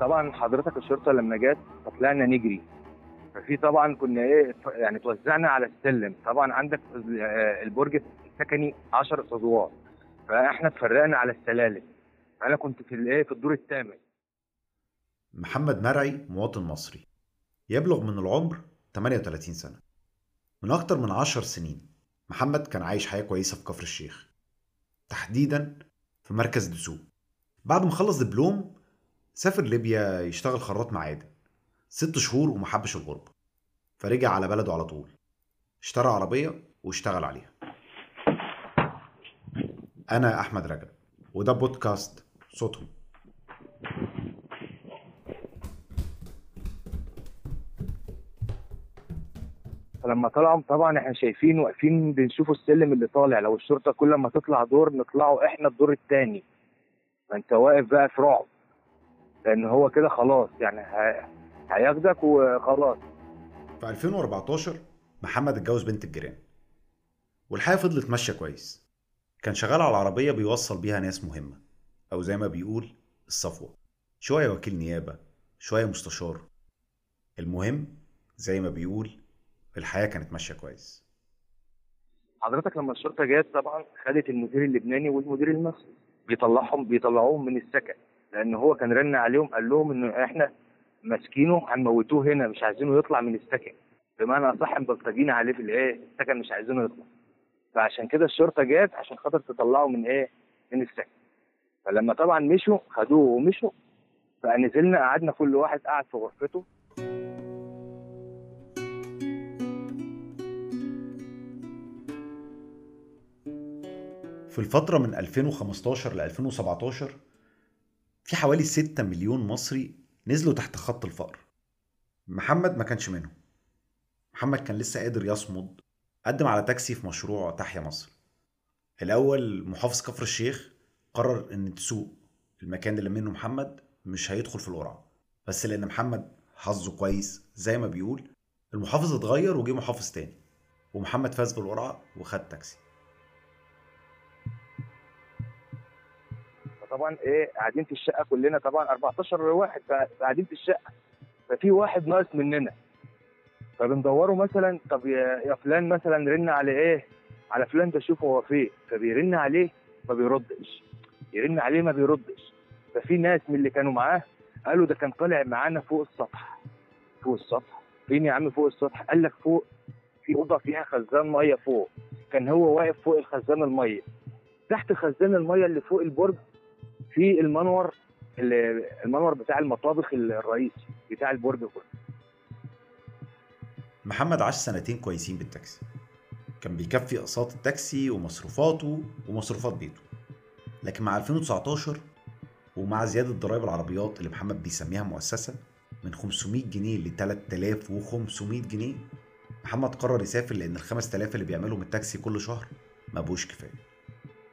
طبعا حضرتك الشرطة لما جت فطلعنا نجري. ففي طبعا كنا إيه يعني توزعنا على السلم. طبعا عندك البرج السكني 10 ادوار فإحنا اتفرقنا على السلالم. أنا كنت في الإيه في الدور الثامن. محمد مرعي مواطن مصري. يبلغ من العمر 38 سنة. من أكتر من 10 سنين محمد كان عايش حياة كويسة في كفر الشيخ. تحديدا في مركز دسوق. بعد ما خلص دبلوم سافر ليبيا يشتغل خراط معادن. ست شهور ومحبش الغربة. فرجع على بلده على طول. اشترى عربية واشتغل عليها. أنا أحمد رجب وده بودكاست صوتهم. فلما طلعوا طبعا إحنا شايفين واقفين بنشوفوا السلم اللي طالع. لو الشرطة كل ما تطلع دور نطلعوا إحنا الدور الثاني فأنت واقف بقى في رعب. لأن هو كده خلاص يعني هياخدك وخلاص. في 2014 محمد اتجوز بنت الجيران والحياة فضلت ماشية كويس. كان شغال على العربية بيوصل بيها ناس مهمة أو زي ما بيقول الصفوة. شوية وكيل نيابة شوية مستشار. المهم زي ما بيقول الحياة كانت ماشية كويس. حضرتك لما الشرطة جت طبعا خدت المدير اللبناني والمدير المصري بيطلعهم بيطلعوهم من السكن. لأن هو كان رن عليهم قال لهم ان إحنا ماسكينه هنموتوه هنا مش عايزينه يطلع من السكن. بمعنى أصح مبلطجين عليه في الإيه؟ السكن مش عايزينه يطلع. فعشان كده الشرطة جت عشان خاطر تطلعه من إيه؟ من السكن. فلما طبعا مشوا خدوه ومشوا فنزلنا قعدنا كل واحد قاعد في غرفته. في الفترة من 2015 ل 2017 في حوالي 6 مليون مصري نزلوا تحت خط الفقر. محمد ما كانش منهم. محمد كان لسه قادر يصمد قدم على تاكسي في مشروع تحيا مصر. الأول محافظ كفر الشيخ قرر إن تسوق. المكان اللي منه محمد مش هيدخل في القرعة. بس لأن محمد حظه كويس زي ما بيقول المحافظ اتغير وجه محافظ تاني. ومحمد فاز بالقرعة وخد تاكسي. فطبعا إيه قاعدين في الشقة كلنا طبعا 14 واحد قاعدين في الشقة. ففي واحد ناقص مننا. فبندوره مثلا طب يا فلان مثلا رن على إيه؟ على فلان ده شوفه هو فين. فبيرن عليه ما بيردش. يرن عليه ما بيردش. ففي ناس من اللي كانوا معاه قالوا ده كان طالع معانا فوق السطح. فوق السطح. فين يا عم فوق السطح؟ قال لك فوق في أوضة فيها خزان مية فوق. كان هو واقف فوق الخزان المية. تحت خزان المية اللي فوق البرج في المنور المنور بتاع المطابخ الرئيسي بتاع البرج كله. محمد عاش سنتين كويسين بالتاكسي. كان بيكفي أقساط التاكسي ومصروفاته ومصروفات بيته. لكن مع 2019 ومع زيادة ضرائب العربيات اللي محمد بيسميها مؤسسة من 500 جنيه ل 3500 جنيه محمد قرر يسافر لأن ال 5000 اللي بيعملهم التاكسي كل شهر ما بقوش كفاية.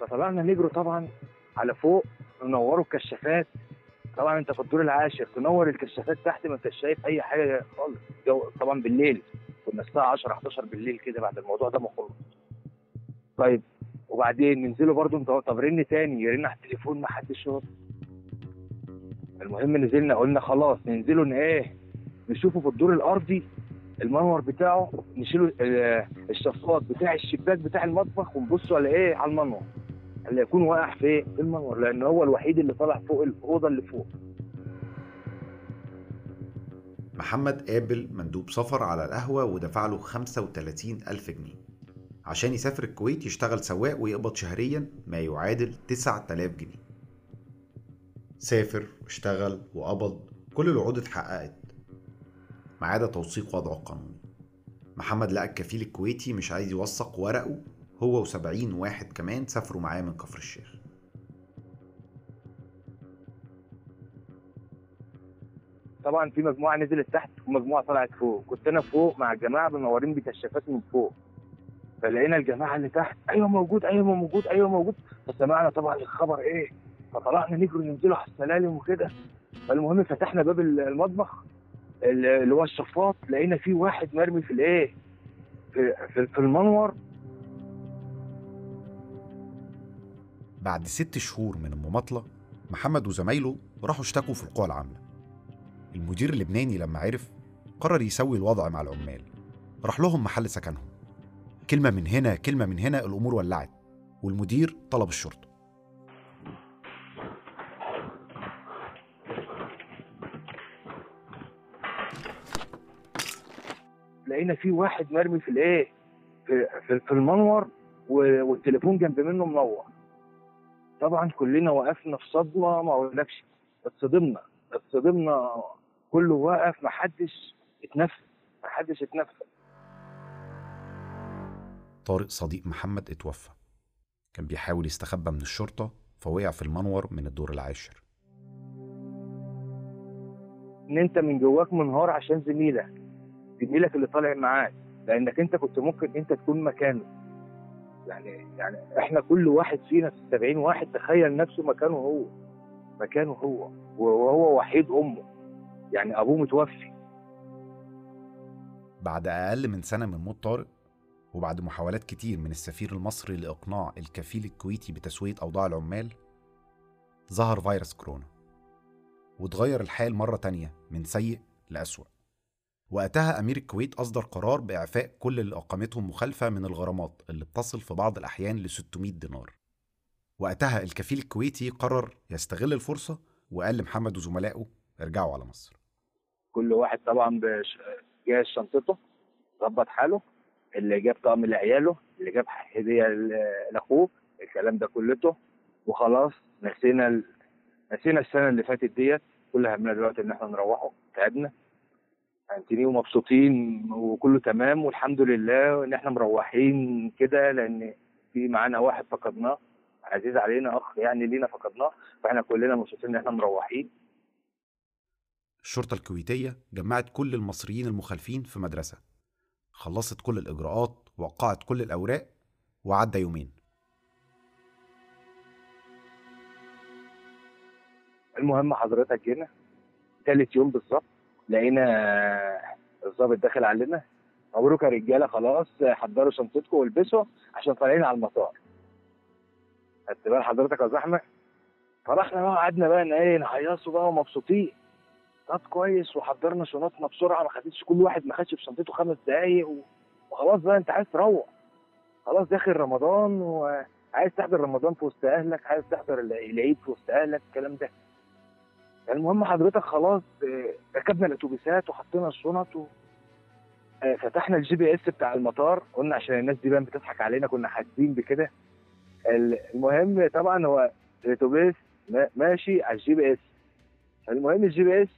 فطلعنا نجروا طبعا على فوق ننوروا الكشافات. طبعا أنت في الدور العاشر تنور الكشافات تحت ما أنتش شايف أي حاجة خالص. جو طبعا بالليل كنا الساعة 10 11 بالليل كده بعد الموضوع ده ما خلص. طيب وبعدين ننزلوا برضو أنت طب رن تاني يرن على التليفون ما حدش يرد المهم نزلنا قلنا خلاص ننزلوا إيه نشوفه في الدور الأرضي. المنور بتاعه نشيله ال- الشفاط بتاع الشباك بتاع المطبخ ونبصوا على إيه على المنور. اللي يكون واقع في المنور لأن هو الوحيد اللي طالع فوق الأوضة اللي فوق. محمد قابل مندوب سفر على القهوة ودفع له 35 ألف جنيه. عشان يسافر الكويت يشتغل سواق ويقبض شهريا ما يعادل 9000 جنيه. سافر اشتغل وقبض كل الوعود اتحققت. ما عدا توثيق وضعه القانوني. محمد لقى الكفيل الكويتي مش عايز يوثق ورقه هو وسبعين واحد كمان سافروا معاه من كفر الشيخ. طبعا في مجموعة نزلت تحت ومجموعة طلعت فوق. كنت أنا فوق مع الجماعة منورين بكشافات من فوق. فلقينا الجماعة اللي تحت أيوه موجود أيوه موجود أيوه موجود. فسمعنا طبعا الخبر إيه فطلعنا نجري ننزلوا على السلالم وكده. فالمهم فتحنا باب المطبخ اللي هو الشفاط. لقينا فيه واحد مرمي في الإيه في, في المنور. بعد ست شهور من المماطلة محمد وزمايله راحوا اشتكوا في القوى العاملة. المدير اللبناني لما عرف قرر يسوي الوضع مع العمال. راح لهم محل سكنهم. كلمة من هنا كلمة من هنا الأمور ولعت والمدير طلب الشرطة. لقينا في واحد مرمي في الايه؟ في, في, المنور والتليفون جنب منه منور. طبعا كلنا وقفنا في صدمة ما أقولكش اتصدمنا اتصدمنا كله واقف محدش اتنفس محدش اتنفس طارق صديق محمد اتوفى. كان بيحاول يستخبى من الشرطة فوقع في المنور من الدور العاشر. إن أنت من جواك منهار عشان زميلك زميلك اللي طالع معاك لأنك أنت كنت ممكن أنت تكون مكانه. يعني يعني إحنا كل واحد فينا في 70 واحد تخيل نفسه مكانه هو مكانه هو وهو وحيد أمه. يعني أبوه متوفي. بعد أقل من سنة من موت طارق وبعد محاولات كتير من السفير المصري لإقناع الكفيل الكويتي بتسوية أوضاع العمال ظهر فيروس كورونا واتغير الحال مرة تانية من سيء لأسوأ. وقتها أمير الكويت أصدر قرار بإعفاء كل اللي أقامتهم مخالفة من الغرامات اللي بتصل في بعض الأحيان ل 600 دينار. وقتها الكفيل الكويتي قرر يستغل الفرصة وقال لمحمد وزملائه ارجعوا على مصر. كل واحد طبعا جهز شنطته ظبط حاله اللي جاب طقم لعياله اللي جاب هدية ل- لأخوه الكلام ده كلته وخلاص نسينا ال... نسينا السنة اللي فاتت ديت كل همنا دلوقتي إن إحنا نروحوا تعبنا. فهمتني ومبسوطين وكله تمام والحمد لله إن إحنا مروحين كده لأن في معانا واحد فقدناه عزيز علينا أخ يعني لينا فقدناه فإحنا كلنا مبسوطين إن إحنا مروحين. الشرطة الكويتية جمعت كل المصريين المخالفين في مدرسة خلصت كل الإجراءات ووقعت كل الأوراق وعدى يومين. المهم حضرتك جينا تالت يوم بالظبط لقينا الضابط داخل علينا. مبروك يا رجالة خلاص حضروا شنطتكم والبسوا عشان طالعين على المطار. خدت بال حضرتك يا زحمة؟ فرحنا بقى قعدنا بقى إيه نهيصوا بقى ومبسوطين. طب كويس وحضرنا شنطنا بسرعة ما خدتش كل واحد ما خدش في شنطته خمس دقايق. وخلاص بقى أنت عايز تروح. خلاص داخل رمضان وعايز تحضر رمضان في وسط أهلك عايز تحضر العيد في وسط أهلك الكلام ده. المهم حضرتك خلاص آه، ركبنا الأتوبيسات وحطينا الشنط و... آه، فتحنا ال GPS بتاع المطار قلنا عشان الناس دي بقى بتضحك علينا كنا حاسين بكده. ال- المهم طبعا هو الأتوبيس ما- ماشي على ال GPS المهم ال GPS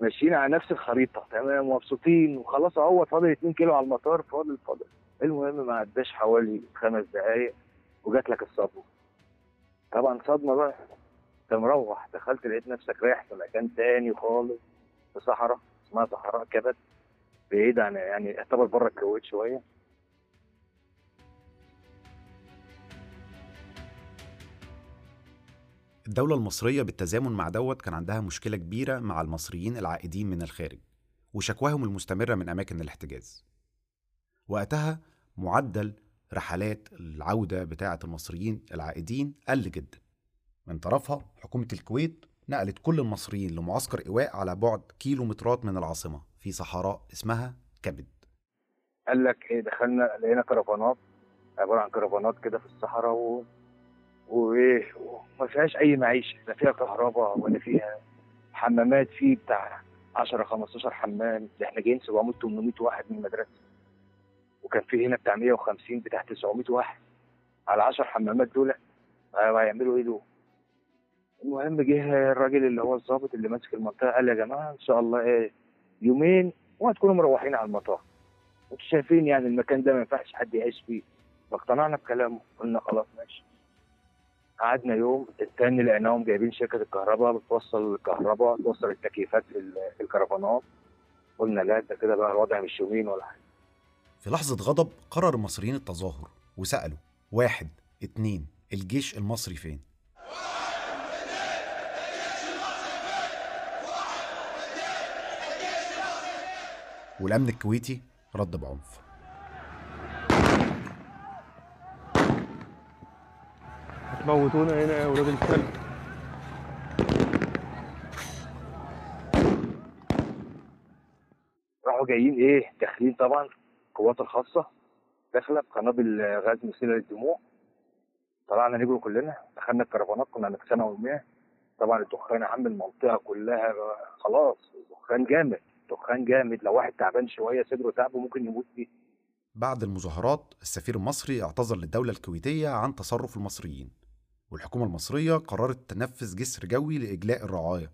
ماشيين على نفس الخريطة تمام مبسوطين وخلاص أهو فاضل 2 كيلو على المطار فاضل فاضل. المهم ما عداش حوالي خمس دقايق وجات لك الصدمة. طبعا صدمة بقى. انت مروح دخلت لقيت نفسك رايح في مكان تاني خالص في صحراء اسمها صحراء كبد بعيد عن يعني يعتبر بره الكويت شوية. الدولة المصرية بالتزامن مع دوت كان عندها مشكلة كبيرة مع المصريين العائدين من الخارج وشكواهم المستمرة من أماكن الاحتجاز. وقتها معدل رحلات العودة بتاعة المصريين العائدين قل جدا. من طرفها حكومة الكويت نقلت كل المصريين لمعسكر إيواء على بعد كيلومترات من العاصمة في صحراء اسمها كبد. قال لك إيه دخلنا لقينا كرفانات عبارة عن كرفانات كده في الصحراء و... وإيه وما فيهاش أي معيشة لا فيها كهرباء ولا فيها حمامات في بتاع 10 15 حمام ده إحنا جايين 700 800 واحد من المدرسة. وكان في هنا بتاع 150 بتاع 900 واحد على 10 حمامات دول آه، هيعملوا إيه دول؟ المهم جه الراجل اللي هو الضابط اللي ماسك المنطقة قال يا جماعة إن شاء الله إيه يومين وهتكونوا مروحين على المطار. أنتوا شايفين يعني المكان ده ما ينفعش حد يعيش فيه. فاقتنعنا بكلامه قلنا خلاص ماشي. قعدنا يوم التاني لقيناهم جايبين شركة الكهرباء بتوصل الكهرباء توصل التكييفات في ال- في الكرفانات قلنا لا ده كده بقى الوضع مش يومين ولا حاجة. في لحظة غضب قرر المصريين التظاهر وسألوا واحد اتنين الجيش المصري فين؟ والأمن الكويتي رد بعنف. هتموتونا هنا يا ولاد الكلب راحوا جايين إيه؟ داخلين طبعا القوات الخاصة. داخلة بقنابل غاز مسيله للدموع. طلعنا نجري كلنا. دخلنا الكرفانات كنا هنتخانق ومياه. طبعا الدخان عم المنطقة كلها خلاص. دخان جامد. دخان جامد لو واحد تعبان شوية صدره تعبه ممكن يموت فيه بعد المظاهرات السفير المصري اعتذر للدولة الكويتية عن تصرف المصريين والحكومة المصرية قررت تنفذ جسر جوي لإجلاء الرعاية.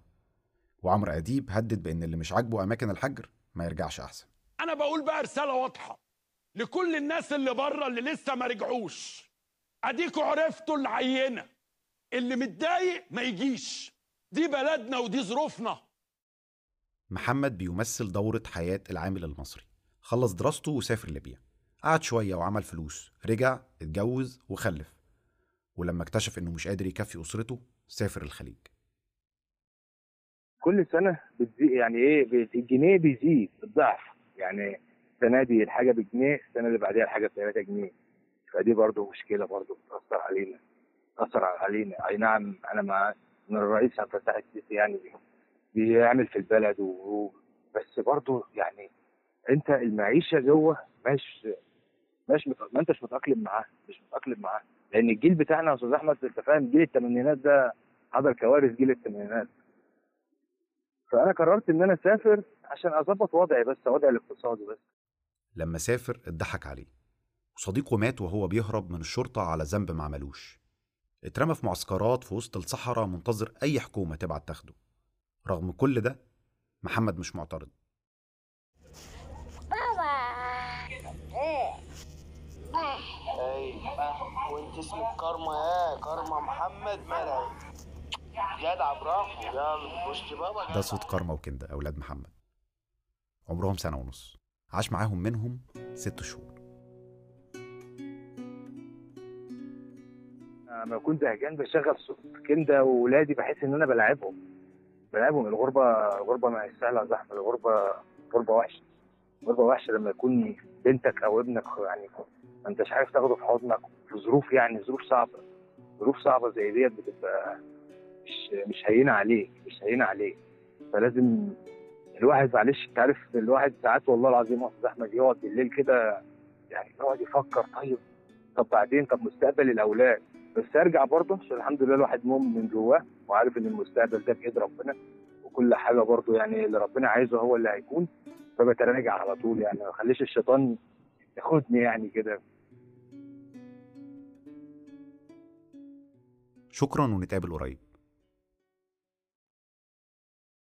وعمرو أديب هدد بأن اللي مش عاجبه أماكن الحجر ما يرجعش أحسن. أنا بقول بقى رسالة واضحة لكل الناس اللي بره اللي لسه ما رجعوش. أديكوا عرفتوا العينة اللي متضايق ما يجيش. دي بلدنا ودي ظروفنا. محمد بيمثل دورة حياة العامل المصري. خلص دراسته وسافر ليبيا. قعد شوية وعمل فلوس. رجع اتجوز وخلف. ولما اكتشف إنه مش قادر يكفي أسرته سافر الخليج. كل سنة بتزيد يعني إيه الجنيه بيزيد الضعف يعني السنة دي الحاجة بجنيه السنة اللي بعديها الحاجة ب 3 جنيه. فدي برضه مشكلة برضه بتأثر علينا بتأثر علينا. أي نعم أنا مع ان الرئيس عبد الفتاح السيسي يعني بيعمل في البلد و... بس برضه يعني انت المعيشة جوه مش مش مت... ما انتش متأقلم معاه مش متأقلم معاه لأن الجيل بتاعنا يا أستاذ أحمد أنت فاهم جيل الثمانينات ده حضر كوارث جيل الثمانينات فأنا قررت إن أنا أسافر عشان أظبط وضعي بس وضعي الاقتصادي بس. لما سافر اتضحك عليه. وصديقه مات وهو بيهرب من الشرطة على ذنب ما عملوش. اترمى في معسكرات في وسط الصحراء منتظر أي حكومة تبعت تاخده. رغم كل ده محمد مش معترض. أيوه وانت اسمك كارما يا كارما محمد مرعي جدع برافو يلا خش بابا ده صوت كارما وكندا أولاد محمد. عمرهم سنة ونص. عاش معاهم منهم ست شهور. لما كنت زهقان بشغل صوت كندا واولادي بحس إن أنا بلاعبهم بلاعبهم الغربة الغربة ما هي سهله زحمة. الغربة غربة وحشة. غربة وحشة لما يكون بنتك أو ابنك يعني ما أنتش عارف تاخده في حضنك. في ظروف يعني ظروف صعبة. ظروف صعبة زي ديت بتبقى مش مش هينة عليك مش هينة عليك. فلازم الواحد معلش أنت عارف الواحد ساعات والله العظيم أستاذ احمد يقعد بالليل كده يعني يقعد يفكر طيب طب بعدين؟ طب مستقبل الأولاد. بس ارجع برضه عشان الحمد لله الواحد مؤمن من جواه وعارف إن المستقبل ده بإيد ربنا وكل حاجة برضه يعني اللي ربنا عايزه هو اللي هيكون فبتراجع على طول يعني ما اخليش الشيطان ياخدني يعني كده. شكرا ونتقابل قريب.